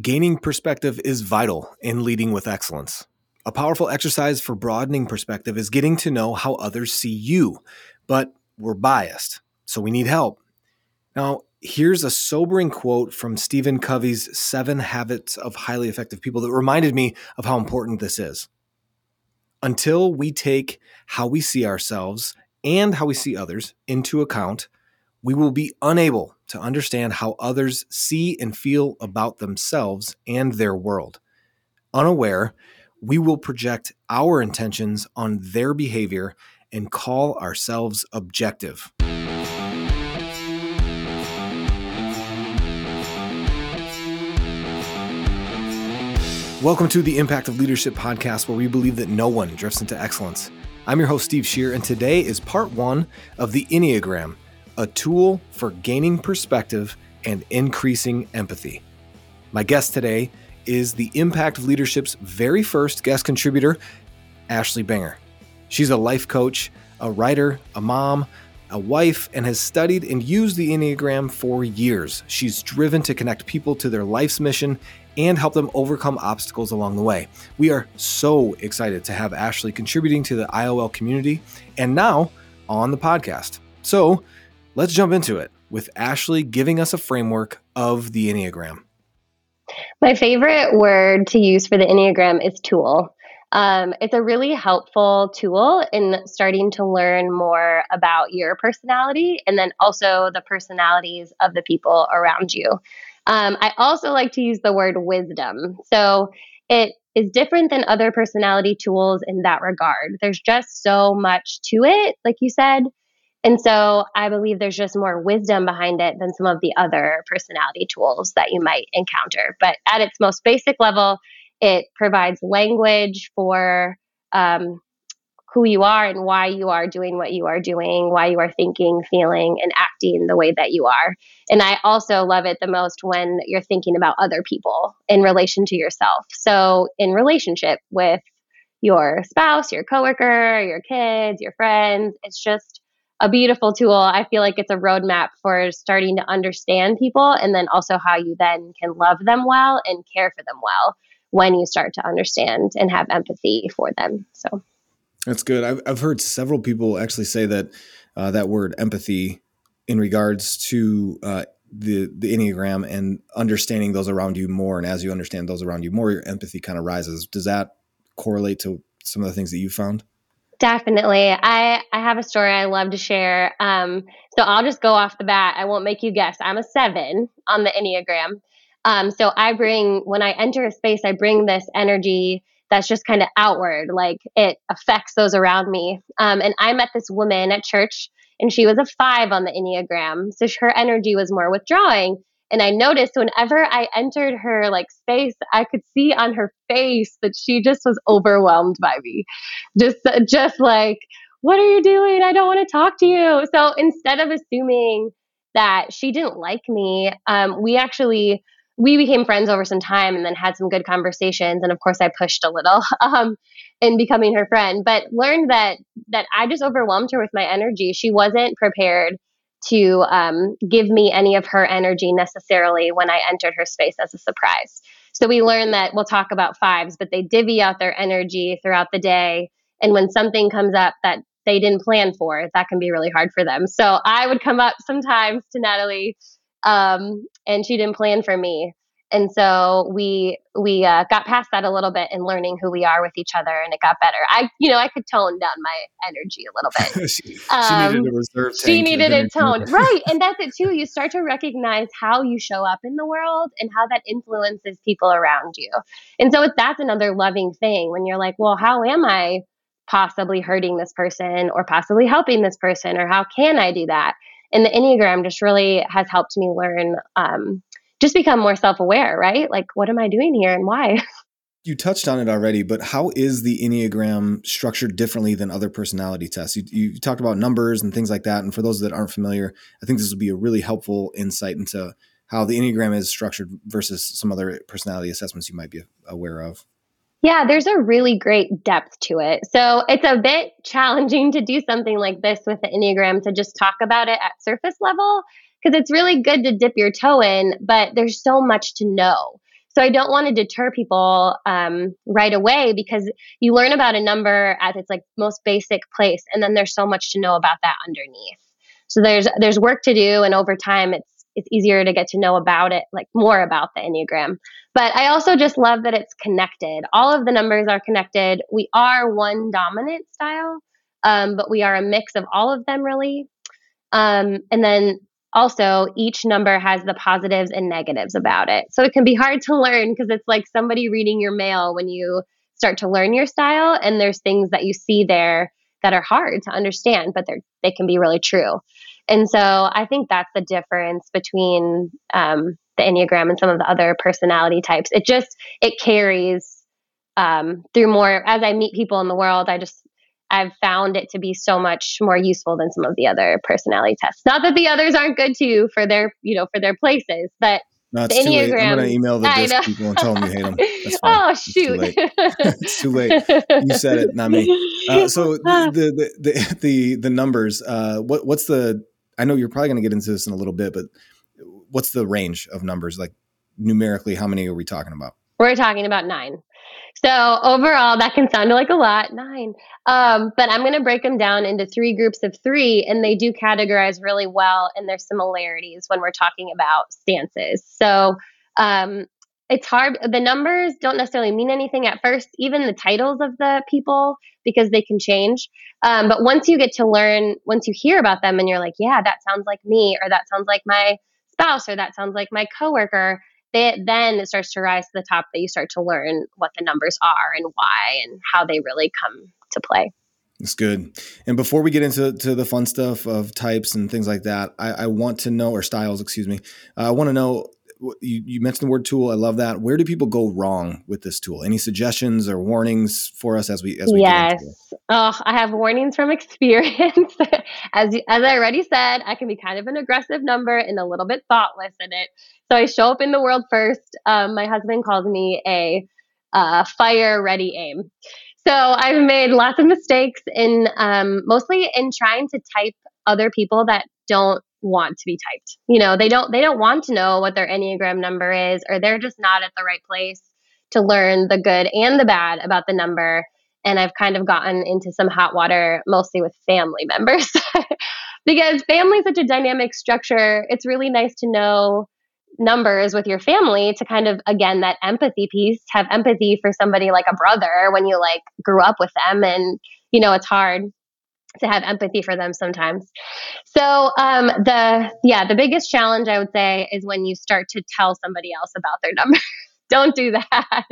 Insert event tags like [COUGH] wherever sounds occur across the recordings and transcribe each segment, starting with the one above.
Gaining perspective is vital in leading with excellence. A powerful exercise for broadening perspective is getting to know how others see you, but we're biased, so we need help. Now, here's a sobering quote from Stephen Covey's Seven Habits of Highly Effective People that reminded me of how important this is. Until we take how we see ourselves and how we see others into account, we will be unable to understand how others see and feel about themselves and their world. Unaware, we will project our intentions on their behavior and call ourselves objective. Welcome to the Impact of Leadership podcast, where we believe that no one drifts into excellence. I'm your host, Steve Shear, and today is part one of the Enneagram a tool for gaining perspective and increasing empathy. My guest today is the Impact of Leadership's very first guest contributor, Ashley Buenger. She's a life coach, a writer, a mom, a wife, and has studied and used the Enneagram for years. She's driven to connect people to their life's mission and help them overcome obstacles along the way. We are so excited to have Ashley contributing to the IOL community and now on the podcast. So, Let's jump into it with Ashley giving us a framework of the Enneagram. My favorite word to use for the Enneagram is tool. Um, it's a really helpful tool in starting to learn more about your personality and then also the personalities of the people around you. Um, I also like to use the word wisdom. So it is different than other personality tools in that regard. There's just so much to it, like you said. And so I believe there's just more wisdom behind it than some of the other personality tools that you might encounter. But at its most basic level, it provides language for um, who you are and why you are doing what you are doing, why you are thinking, feeling, and acting the way that you are. And I also love it the most when you're thinking about other people in relation to yourself. So, in relationship with your spouse, your coworker, your kids, your friends, it's just a beautiful tool. I feel like it's a roadmap for starting to understand people and then also how you then can love them well and care for them well when you start to understand and have empathy for them. So that's good. I've, I've heard several people actually say that uh, that word empathy in regards to uh, the the enneagram and understanding those around you more, and as you understand those around you more, your empathy kind of rises. Does that correlate to some of the things that you found? Definitely. I, I have a story I love to share. Um, so I'll just go off the bat. I won't make you guess. I'm a seven on the Enneagram. Um, so I bring, when I enter a space, I bring this energy that's just kind of outward, like it affects those around me. Um, and I met this woman at church and she was a five on the Enneagram. So her energy was more withdrawing. And I noticed whenever I entered her like space, I could see on her face that she just was overwhelmed by me. Just just like, what are you doing? I don't want to talk to you. So instead of assuming that she didn't like me, um, we actually we became friends over some time and then had some good conversations and of course i pushed a little [LAUGHS] um, in becoming her friend but learned that that i just overwhelmed her with my energy she wasn't prepared to um, give me any of her energy necessarily when I entered her space as a surprise. So we learned that we'll talk about fives, but they divvy out their energy throughout the day. And when something comes up that they didn't plan for, that can be really hard for them. So I would come up sometimes to Natalie, um, and she didn't plan for me and so we we uh, got past that a little bit in learning who we are with each other and it got better. I you know i could tone down my energy a little bit. [LAUGHS] She, um, she, needed a reserve she needed a tone [LAUGHS] right and that's it too. You start to recognize how you show up in the world and how that influences people around you. And so that's another loving thing when you're like well how am i possibly hurting this person or possibly helping this person or how can i do that? And the enneagram just really has helped me learn um, just become more self aware, right? Like, what am I doing here and why? [LAUGHS] You touched on it already, but how is the Enneagram structured differently than other personality tests? You, you, talked about numbers and things like that. And for those that aren't familiar, I think this would be a really helpful insight into how the Enneagram is structured versus some other personality assessments you might be aware of. Yeah, there's a really great depth to it. So it's a bit challenging to do something like this with the Enneagram to just talk about it at surface level because it's really good to dip your toe in, but there's so much to know. So I don't want to deter people um, right away because you learn about a number at its like most basic place, and then there's so much to know about that underneath. So there's there's work to do, and over time, it's it's easier to get to know about it, like more about the Enneagram. But I also just love that it's connected. All of the numbers are connected. We are one dominant style, um, but we are a mix of all of them, really. Um, and then also, each number has the positives and negatives about it. So it can be hard to learn because it's like somebody reading your mail when you start to learn your style, and there's things that you see there that are hard to understand, but they're they can be really true. And so I think that's the difference between um, the Enneagram and some of the other personality types. It just it carries um, through more as I meet people in the world. I just I've found it to be so much more useful than some of the other personality tests. Not that the others aren't good too for their you know for their places, but no, the Enneagram. I'm going to email the disc people and tell them you hate them. Oh shoot! It's too, [LAUGHS] it's too late. You said it, not me. Uh, so [LAUGHS] the, the the the the numbers. Uh, what what's the? I know you're probably going to get into this in a little bit, but what's the range of numbers? Like numerically, how many are we talking about? We're talking about nine. So overall, that can sound like a lot, nine. Um, but I'm going to break them down into three groups of three, and they do categorize really well in their similarities when we're talking about stances. So um, it's hard. The numbers don't necessarily mean anything at first, even the titles of the people, because they can change. Um, but once you get to learn, once you hear about them and you're like, yeah, that sounds like me, or that sounds like my spouse, or that sounds like my coworker, they, then it starts to rise to the top that you start to learn what the numbers are and why and how they really come to play. That's good. And before we get into to the fun stuff of types and things like that, I, I want to know, or styles, excuse me, uh, I want to know you, you, mentioned the word tool. I love that. Where do people go wrong with this tool? Any suggestions or warnings for us as we as we yes. Oh, I have warnings from [LAUGHS] experience. as as I already said, I can be kind of an aggressive number and a little bit thoughtless in it. So I show up in the world first. Um, my husband calls me a uh, fire ready aim. So I've made lots of mistakes in um, mostly in trying to type other people that don't want to be typed. You know, they don't they don't want to know what their enneagram number is or they're just not at the right place to learn the good and the bad about the number. And I've kind of gotten into some hot water mostly with family [LAUGHS] members. because family is such a dynamic structure. It's really nice to know numbers with your family to kind of again that empathy piece have empathy for somebody like a brother when you like grew up with them and you know it's hard to have empathy for them sometimes. So um, the yeah, the biggest challenge I would say is when you start to tell somebody else about their number. [LAUGHS] Don't do that.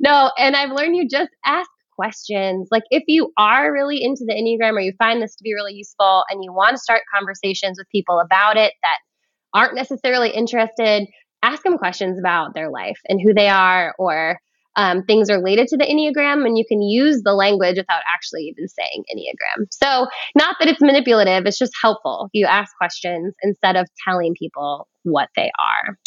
no, and I've learned you just ask questions. Like if you are really into the Enneagram or you find this to be really useful and you want to start conversations with people about it that aren't necessarily interested, ask them questions about their life and who they are or um, things related to the Enneagram, and you can use the language without actually even saying Enneagram. So, not that it's manipulative, it's just helpful. You ask questions instead of telling people what they are.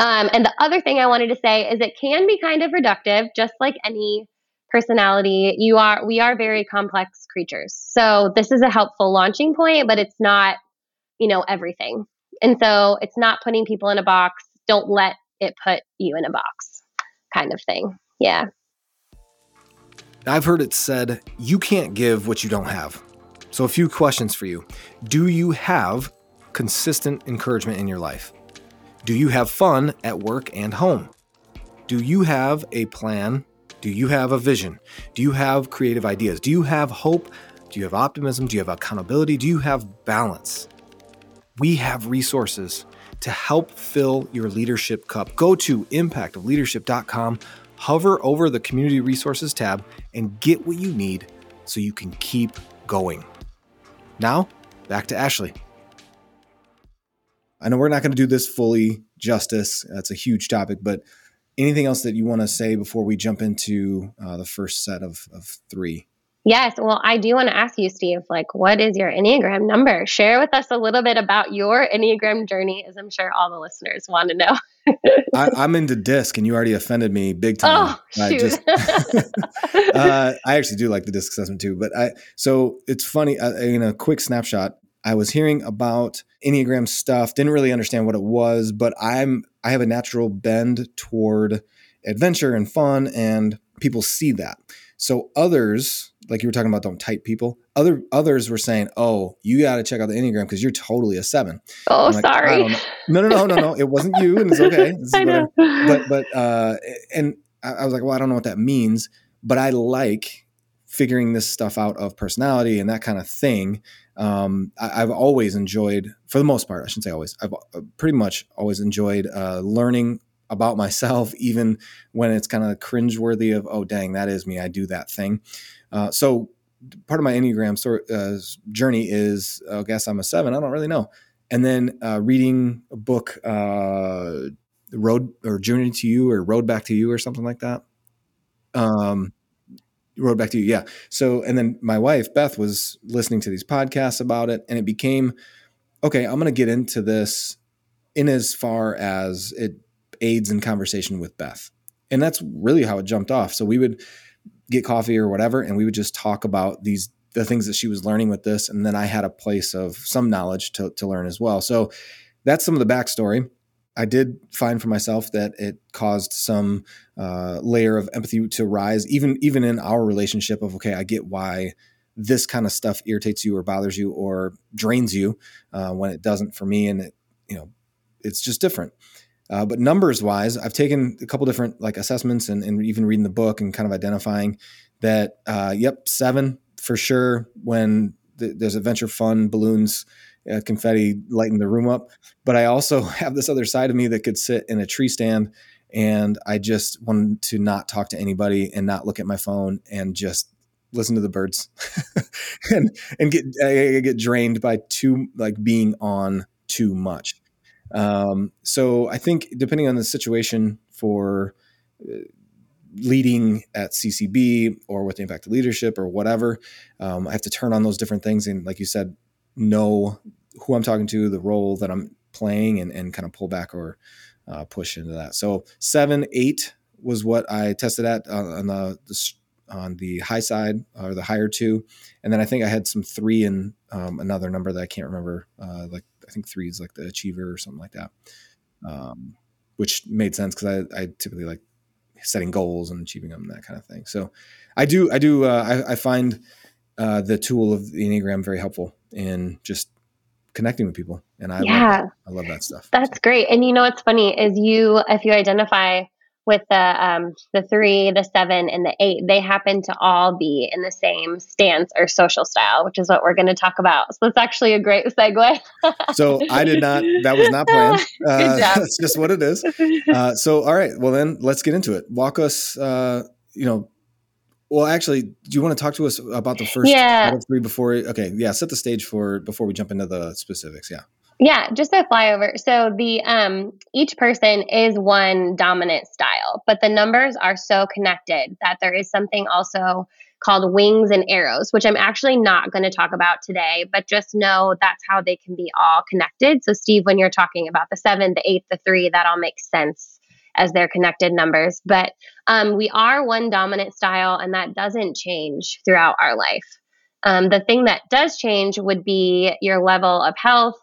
Um, and the other thing I wanted to say is it can be kind of reductive, just like any personality. You are we are very complex creatures. So this is a helpful launching point, but it's not, you know, everything. And so it's not putting people in a box. Don't let it put you in a box kind of thing. Yeah. I've heard it said, you can't give what you don't have. So, a few questions for you. Do you have consistent encouragement in your life? Do you have fun at work and home? Do you have a plan? Do you have a vision? Do you have creative ideas? Do you have hope? Do you have optimism? Do you have accountability? Do you have balance? We have resources to help fill your leadership cup. Go to impactofleadership.com hover over the Community Resources tab and get what you need so you can keep going. Now, back to Ashley. I know we're not going to do this fully justice. That's a huge topic, but anything else that you want to say before we jump into uh, the first set of, of three? Yes. Well, I do want to ask you, Steve, like, what is your Enneagram number? Share with us a little bit about your Enneagram journey, as I'm sure all the listeners want to know. [LAUGHS] I, am into disc, and you already offended me big time. Oh, shoot. I, just, [LAUGHS] [LAUGHS] uh, I actually do like the disc assessment too, but I so it's funny. Uh, in a quick snapshot, I was hearing about Enneagram stuff, didn't really understand what it was, but I'm I have a natural bend toward adventure and fun, and people see that. So others, like you were talking about, don't type people. Other others were saying, "Oh, you got to check out the enneagram because you're totally a seven. Oh, like, sorry. No, no, no, no, no. It wasn't you, and it's okay. [LAUGHS] I know. But but uh, and I was like, well, I don't know what that means, but I like figuring this stuff out of personality and that kind of thing. Um, I, have always enjoyed, for the most part, I shouldn't say always, I've uh, pretty much always enjoyed uh, learning about myself, even when it's kind of cringeworthy of, oh, dang, that is me. I do that thing. Uh, so part of my Enneagram story, uh, journey is, I guess I'm a seven. I don't really know. And then uh, reading a book, uh, Road or Journey to You or Road Back to You or something like that. Um, Road Back to You, yeah. So, and then my wife, Beth, was listening to these podcasts about it, and it became, okay, I'm going to get into this in as far as it aids in conversation with Beth. And that's really how it jumped off. So we would get coffee or whatever, and we would just talk about these the things that she was learning with this, and then I had a place of some knowledge to to learn as well. So that's some of the backstory. I did find for myself that it caused some uh, layer of empathy to rise, even even in our relationship. Of okay, I get why this kind of stuff irritates you or bothers you or drains you uh, when it doesn't for me, and it you know it's just different. Uh, but numbers wise, I've taken a couple different like assessments and, and even reading the book and kind of identifying that, uh, yep, seven for sure. When th- there's adventure fun, balloons, uh, confetti lighting the room up. But I also [LAUGHS] have this other side of me that could sit in a tree stand and I just wanted to not talk to anybody and not look at my phone and just listen to the birds [LAUGHS] and and get I get drained by too like being on too much. Um, so I think depending on the situation for uh, leading at CCB or with the impact of leadership or whatever, um, I have to turn on those different things and, like you said, know who I'm talking to, the role that I'm playing, and, and kind of pull back or uh, push into that. So seven, eight was what I tested at uh, on the, the, on the high side or the higher two, and then I think I had some three and um, another number that I can't remember, uh, like I think three is like the achiever or something like that, um, which made sense because I, I, typically like setting goals and achieving them and that kind of thing. So I do I do uh, I, I, find uh, the tool of the enneagram very helpful in just connecting with people, and I yeah. love I love that stuff. That's so. great. And you know what's funny is you if you identify with the um, the three, the seven, and the eight, they happen to all be in the same stance or social style, which is what we're going to talk about. So it's actually a great segue. so I did not. That was not planned. [LAUGHS] Uh, that's [LAUGHS] just what it is. Uh, so all right. Well then, let's get into it. Walk us. Uh, you know. Well, actually, do you want to talk to us about the first yeah. three before? Okay, yeah. Set the stage for before we jump into the specifics. Yeah. Yeah, just a flyover. So the um each person is one dominant style, but the numbers are so connected that there is something also called wings and arrows, which I'm actually not going to talk about today, but just know that's how they can be all connected. So Steve, when you're talking about the 7, the 8, the 3, that all makes sense as they're connected numbers, but um, we are one dominant style and that doesn't change throughout our life. Um, the thing that does change would be your level of health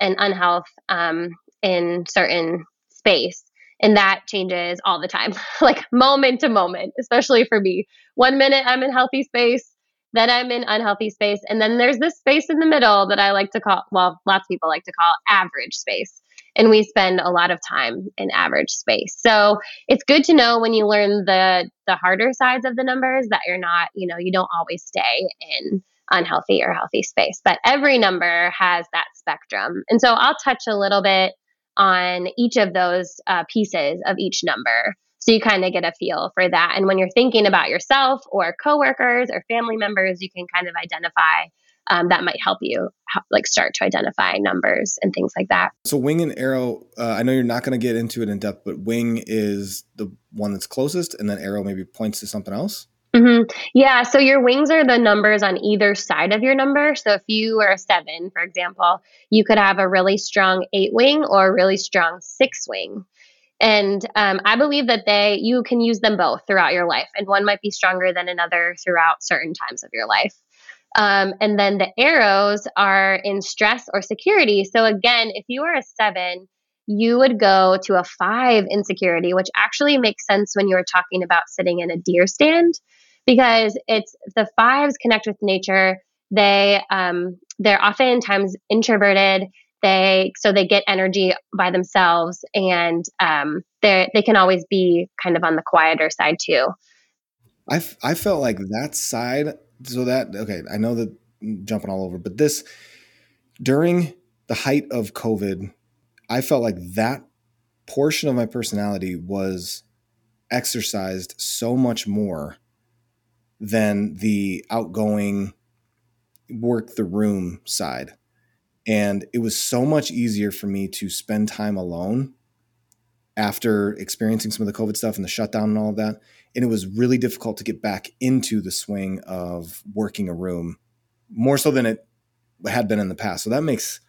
and unhealth um, in certain space. And that changes all the time [LAUGHS] like moment to moment especially for me. One minute i'm in healthy space then i'm in unhealthy space and then there's this space in the middle that i like to call well lots of people like to call average space. And we spend a lot of time in average space. So it's good to know when you learn the the harder sides of the numbers that you're not you know you don't always stay in unhealthy or healthy space. But every number has that spectrum. And so I'll touch a little bit on each of those uh, pieces of each number. So you kind of get a feel for that. And when you're thinking about yourself or coworkers or family members, you can kind of identify um, that might help you like start to identify numbers and things like that. So wing and arrow, uh, I know you're not going to get into it in depth, but wing is the one that's closest, and then arrow maybe points to something else. Mm-hmm. Yeah. So your wings are the numbers on either side of your number. So if you are a seven, for example, you could have a really strong eight wing or a really strong six wing. And um, I believe that they you can use them both throughout your life, and one might be stronger than another throughout certain times of your life. Um, and then the arrows are in stress or security. So again, if you are a seven, you would go to a five insecurity, which actually makes sense when you are talking about sitting in a deer stand because it's the fives connect with nature. They um, they're oftentimes introverted. They so they get energy by themselves, and um, they they can always be kind of on the quieter side too. I I felt like that side. So that okay, I know that jumping all over, but this during the height of COVID, I felt like that portion of my personality was exercised so much more than the outgoing work the room side. And it was so much easier for me to spend time alone after experiencing some of the COVID stuff and the shutdown and all of that. And it was really difficult to get back into the swing of working a room more so than it had been in the past. So that makes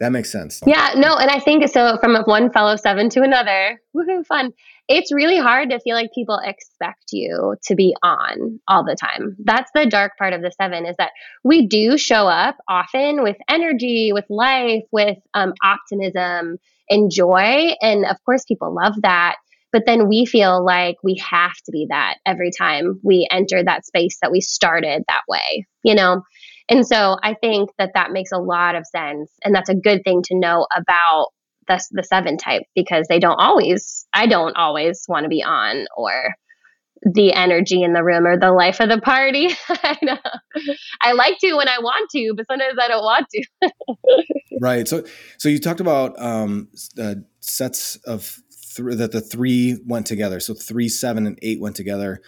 that makes sense. Yeah, no, and I think so from one fellow seven to another. Woohoo, fun. It's really hard to feel like people expect you to be on all the time. That's the dark part of the seven is that we do show up often with energy, with life, with um, optimism and joy. And of course, people love that. But then we feel like we have to be that every time we enter that space that we started that way, you know? And so I think that that makes a lot of sense. And that's a good thing to know about the, the seven type because they don't always, I don't always want to be on or the energy in the room or the life of the party. [LAUGHS] I know. I like to when I want to, but sometimes I don't want to. right. So, so you talked about um, uh, sets of th- that the three went together. So three, seven, and eight went together.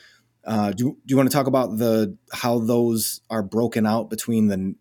Uh, do, do you want to talk about the how those are broken out between the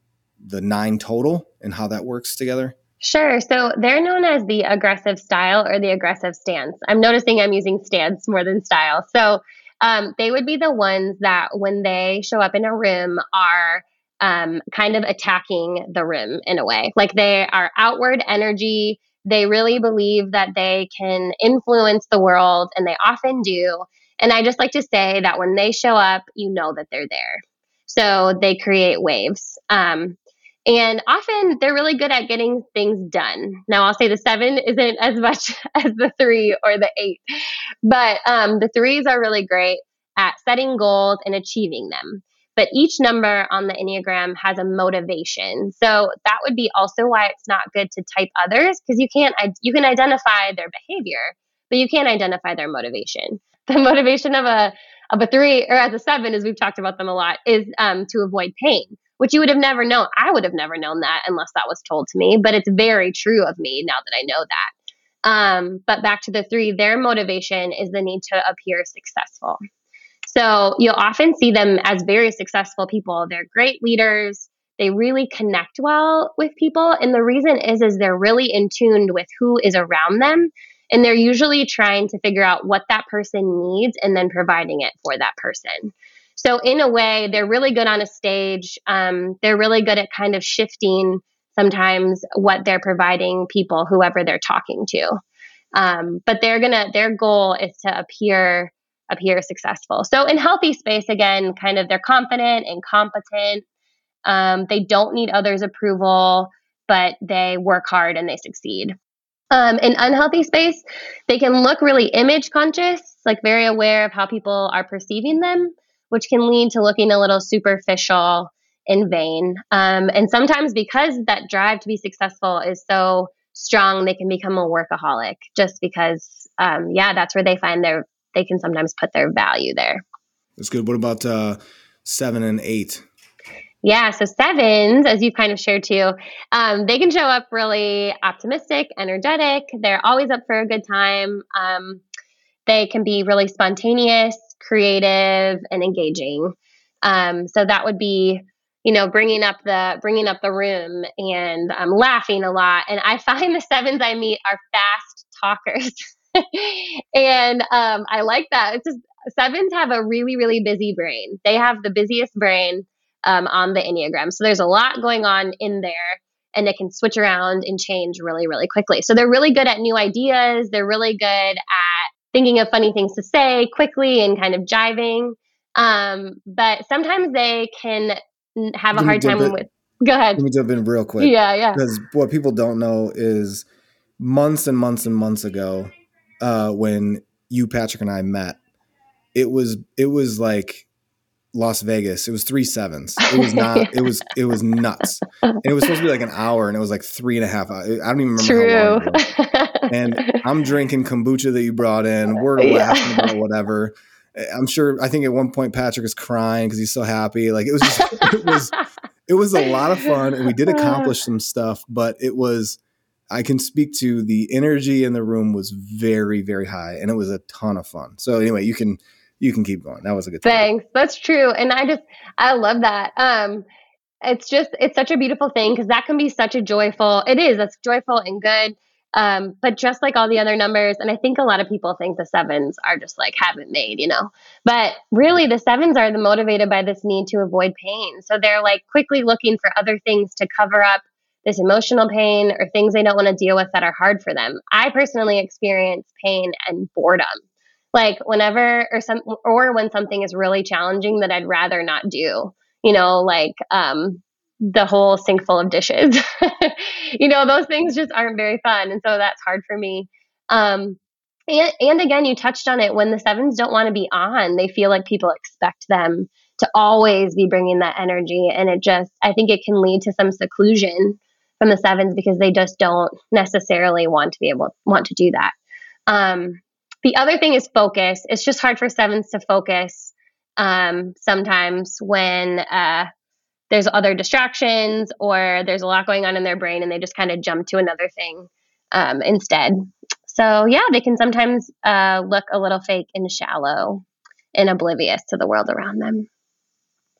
the nine total and how that works together? Sure. So they're known as the aggressive style or the aggressive stance. I'm noticing I'm using stance more than style. So um, they would be the ones that when they show up in a room are um, kind of attacking the room in a way. Like they are outward energy. They really believe that they can influence the world, and they often do. And I just like to say that when they show up, you know that they're there. So they create waves. Um, and often they're really good at getting things done. Now, I'll say the seven isn't as much [LAUGHS] as the three or the eight, but um, the threes are really great at setting goals and achieving them. But each number on the Enneagram has a motivation. So that would be also why it's not good to type others because you can't, you can identify their behavior, but you can't identify their motivation. [LAUGHS] the motivation of a of a three or as a seven, as we've talked about them a lot, is um, to avoid pain, which you would have never known. I would have never known that unless that was told to me. But it's very true of me now that I know that. Um, but back to the three, their motivation is the need to appear successful. So you'll often see them as very successful people. They're great leaders. They really connect well with people, and the reason is is they're really in tune with who is around them and they're usually trying to figure out what that person needs and then providing it for that person. So, in a way, they're really good on a stage. Um, they're really good at kind of shifting sometimes what they're providing people, whoever they're talking to. Um, but they're gonna, their goal is to appear appear successful. So in healthy space, again, kind of they're confident and competent. Um, they don't need others' approval, but they work hard and they succeed. Um, in unhealthy space, they can look really image conscious, like very aware of how people are perceiving them, which can lead to looking a little superficial and vain. Um, and sometimes because that drive to be successful is so strong, they can become a workaholic just because, um, yeah, that's where they find their, they can sometimes put their value there. That's good. What about uh, seven and eight? Yeah, so sevens, as you've kind of shared too, um, they can show up really optimistic, energetic. They're always up for a good time. Um, they can be really spontaneous, creative, and engaging. Um, so that would be, you know, bringing up the bringing up the room and um, laughing a lot. And I [LAUGHS] find the sevens I meet are fast talkers, [LAUGHS] and um, I like that. It's just sevens have a really really busy brain. They have the busiest brain um, on the Enneagram. So there's a lot going on in there and it can switch around and change really, really quickly. So they're really good at new ideas. They're really good at thinking of funny things to say quickly and kind of jiving. Um, but sometimes they can have a hard time with. Go ahead. Let me jump in real quick. Yeah, yeah. Because what people don't know is months and months and months ago uh, when you, Patrick, and I met. It was it was like Las Vegas. It was three sevens. It was [LAUGHS] not. it was it was nuts. And it was supposed to be like an hour, and it was like three and a half. Hours. I don't even remember. True. and I'm drinking kombucha that you brought in. [LAUGHS] We're yeah. laughing about whatever. Eh, I'm sure. I think at one point Patrick is crying because he's so happy. Like it was just. [LAUGHS] it was. It was a lot of fun, and we did accomplish some stuff. But it was I can speak to the energy in the room was very, very high, and it was a ton of fun. So anyway, you can you can keep going. That was a good. Thing. Thanks. That's true, and I just I love that. Um, it's just it's such a beautiful thing because that can be such a joyful. It is. That's joyful and good. Um, but just like all the other numbers, and I think a lot of people think the sevens are just like haven't made, you know. But really, the sevens are the motivated by this need to avoid pain. So they're like quickly looking for other things to cover up this emotional pain or things they don't want to deal with that are hard for them. I personally experience pain and boredom. Like whenever or some or when something is really challenging that I'd rather not do. You know, like um the whole sink full of dishes. [LAUGHS] you know, those things just aren't very fun. And so that's hard for me. Um and, and again, you touched on it when the sevens don't want to be on, they feel like people expect them to always be bringing that energy. And it just, I think it can lead to some seclusion from the sevens because they just don't necessarily want to be able want to do that. Um, the other thing is focus. It's just hard for sevens to focus um, sometimes when uh, there's other distractions or there's a lot going on in their brain and they just kind of jump to another thing um, instead. So yeah, they can sometimes uh, look a little fake and shallow and oblivious to the world around them.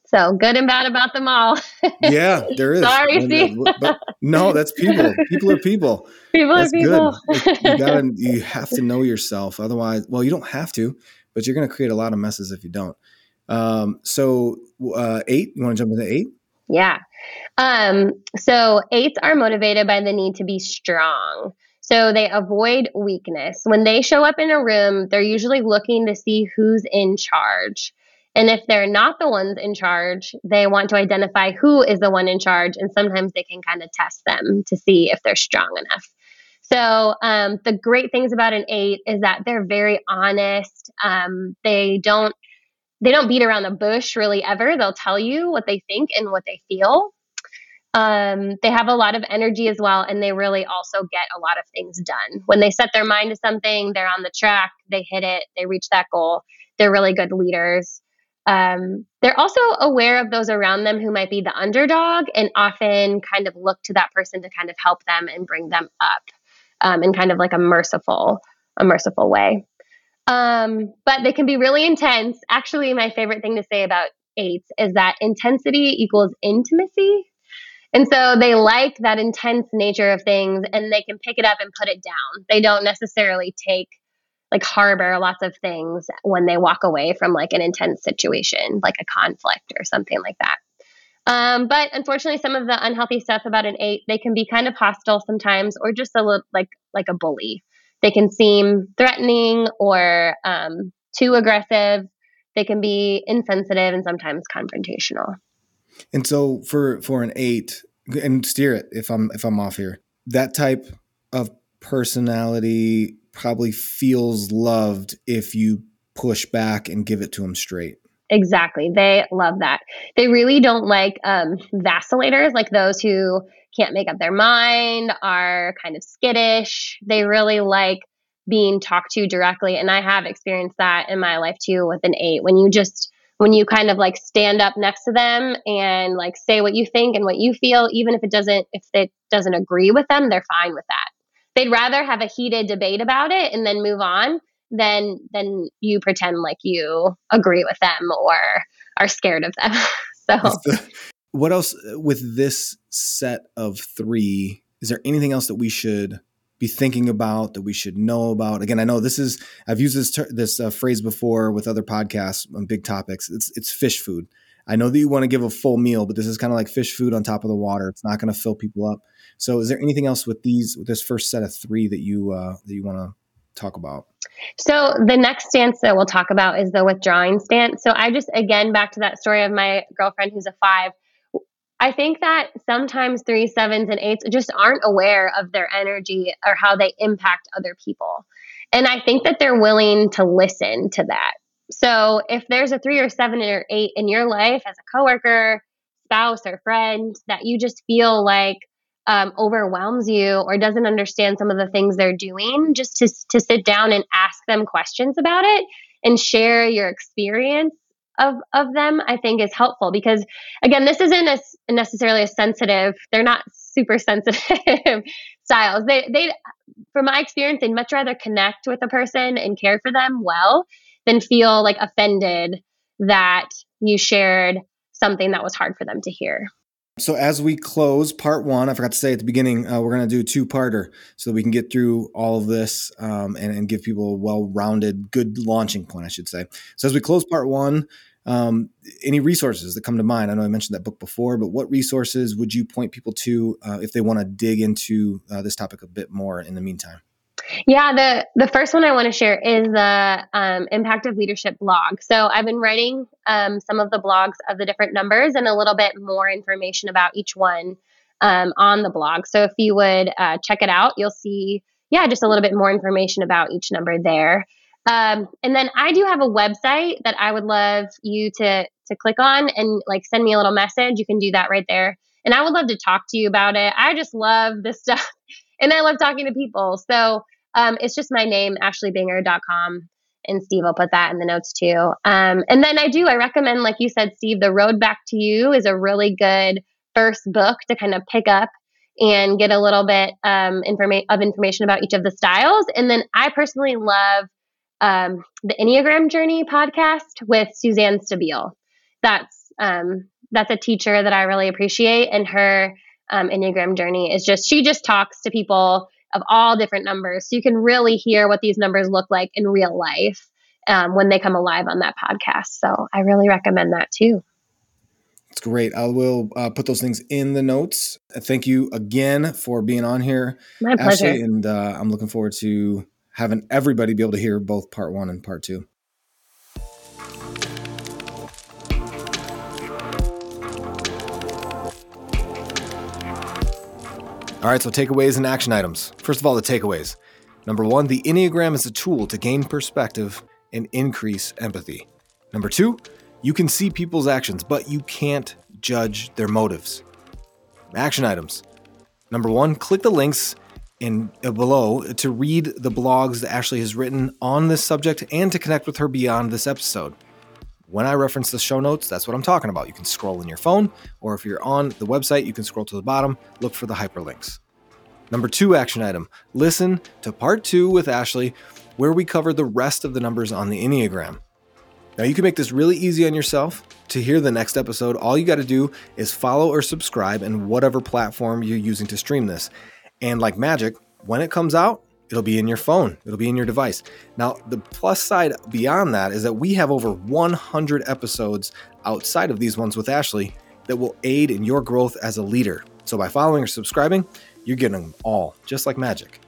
So good and bad about them all. [LAUGHS] yeah, there is. Sorry, Steve. But, no, that's people. People are people. [LAUGHS] People that's are people. Good. you [LAUGHS] gotta, you have to know yourself. Otherwise, well, you don't have to, but you're going to create a lot of messes if you don't. Um, so uh, eight. You want to jump into eight? Yeah. Um, so eights are motivated by the need to be strong. So they avoid weakness. When they show up in a room, they're usually looking to see who's in charge. And if they're not the ones in charge, they want to identify who is the one in charge. And sometimes they can kind of test them to see if they're strong enough. So um, the great things about an eight is that they're very honest. Um, they don't they don't beat around the bush really ever. They'll tell you what they think and what they feel. Um, they have a lot of energy as well, and they really also get a lot of things done. When they set their mind to something, they're on the track, they hit it, they reach that goal. They're really good leaders. Um, they're also aware of those around them who might be the underdog and often kind of look to that person to kind of help them and bring them up um, in kind of like a merciful, a merciful way. Um, but they can be really intense. Actually, my favorite thing to say about eights is that intensity equals intimacy. And so they like that intense nature of things and they can pick it up and put it down. They don't necessarily take like harbor lots of things when they walk away from like an intense situation, like a conflict or something like that. Um, but unfortunately, some of the unhealthy stuff about an eight, they can be kind of hostile sometimes, or just a little like like a bully. They can seem threatening or um, too aggressive. They can be insensitive and sometimes confrontational. And so, for for an eight, and steer it if I'm if I'm off here, that type of personality probably feels loved if you push back and give it to them straight. Exactly. They love that. They really don't like um, vacillators, like those who can't make up their mind, are kind of skittish. They really like being talked to directly. And I have experienced that in my life too with an eight. When you just, when you kind of like stand up next to them and like say what you think and what you feel, even if it doesn't, if it doesn't agree with them, they're fine with that they'd rather have a heated debate about it and then move on than than you pretend like you agree with them or are scared of them. [LAUGHS] so what else with this set of 3 is there anything else that we should be thinking about that we should know about? Again i know this is i've used this ter- this uh, phrase before with other podcasts on big topics. It's it's fish food i know that you want to give a full meal but this is kind of like fish food on top of the water it's not going to fill people up so, is there anything else with these with this first set of three that you uh, that you want to talk about? So the next stance that we'll talk about is the withdrawing stance. So I just again back to that story of my girlfriend who's a five. I think that sometimes three, sevens, and eights just aren't aware of their energy or how they impact other people. And I think that they're willing to listen to that. So if there's a three or seven or eight in your life as a coworker, spouse, or friend that you just feel like um, overwhelms you or doesn't understand some of the things they're doing, just to, to sit down and ask them questions about it and share your experience of of them i think is helpful because again this isn't a, necessarily a sensitive they're not super [LAUGHS] sensitive styles. They they from my experience they'd much rather connect with a person and care for them well than feel like offended that you shared something that was hard for them to hear so as we close part one, I forgot to say at the beginning, uh, we're going to do a two parter so that we can get through all of this um, and, and, give people a well-rounded, good launching point, I should say. So as we close part one, um, any resources that come to mind? I know I mentioned that book before, but what resources would you point people to uh, if they want to dig into uh, this topic a bit more in the meantime? Yeah, the the first one I want to share is the um, Impact of Leadership blog. So I've been writing um, some of the blogs of the different numbers and a little bit more information about each one um, on the blog. So if you would uh, check it out, you'll see, yeah, just a little bit more information about each number there. Um, and then I do have a website that I would love you to to click on and like send me a little message. You can do that right there. And I would love to talk to you about it. I just love this stuff [LAUGHS] and I love talking to people. So um, it's just my name, ashleybuenger.com. And Steve will put that in the notes too. Um, and then I do, I recommend, like you said, Steve, The Road Back to You is a really good first book to kind of pick up and get a little bit um, informa- of information about each of the styles. And then I personally love um, the Enneagram Journey podcast with Suzanne Stabile. That's um, that's a teacher that I really appreciate, and her um, Enneagram Journey is just she just talks to people of all different numbers. So you can really hear what these numbers look like in real life um, when they come alive on that podcast. So I really recommend that too. It's great. I will uh, put those things in the notes. Thank you again for being on here, My pleasure. Ashley, and uh, I'm looking forward to having everybody be able to hear both part one and part two. All right, so takeaways and action items. First of all, the takeaways. Number one, the Enneagram is a tool to gain perspective and increase empathy. Number two, you can see people's actions, but you can't judge their motives. Action items. Number one, click the links in uh, below to read the blogs that Ashley has written on this subject and to connect with her beyond this episode. When I reference the show notes, that's what I'm talking about. You can scroll in your phone, or if you're on the website, you can scroll to the bottom, look for the hyperlinks. Number two action item listen to part two with Ashley, where we cover the rest of the numbers on the Enneagram. Now, you can make this really easy on yourself. To hear the next episode, all you got to do is follow or subscribe in whatever platform you're using to stream this. And like magic, when it comes out, It'll be in your phone, it'll be in your device. Now, the plus side beyond that is that we have over 100 episodes outside of these ones with Ashley that will aid in your growth as a leader. So, by following or subscribing, you're getting them all, just like magic.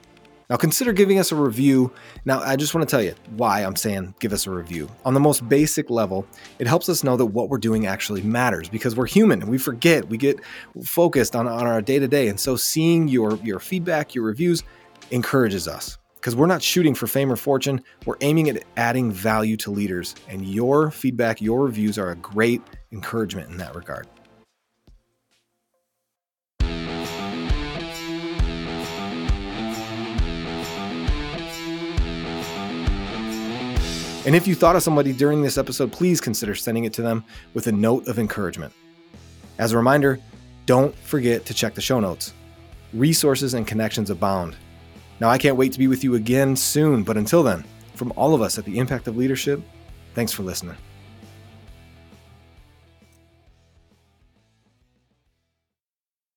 Now, consider giving us a review. Now, I just want to tell you why I'm saying give us a review. On the most basic level, it helps us know that what we're doing actually matters because we're human and we forget, we get focused on, on our day to day. And so, seeing your, your feedback, your reviews, encourages us because we're not shooting for fame or fortune. We're aiming at adding value to leaders, and your feedback, your reviews are a great encouragement in that regard. And if you thought of somebody during this episode, please consider sending it to them with a note of encouragement. As a reminder, don't forget to check the show notes. Resources and connections abound. Now, I can't wait to be with you again soon, but until then, from all of us at the Impact of Leadership, thanks for listening.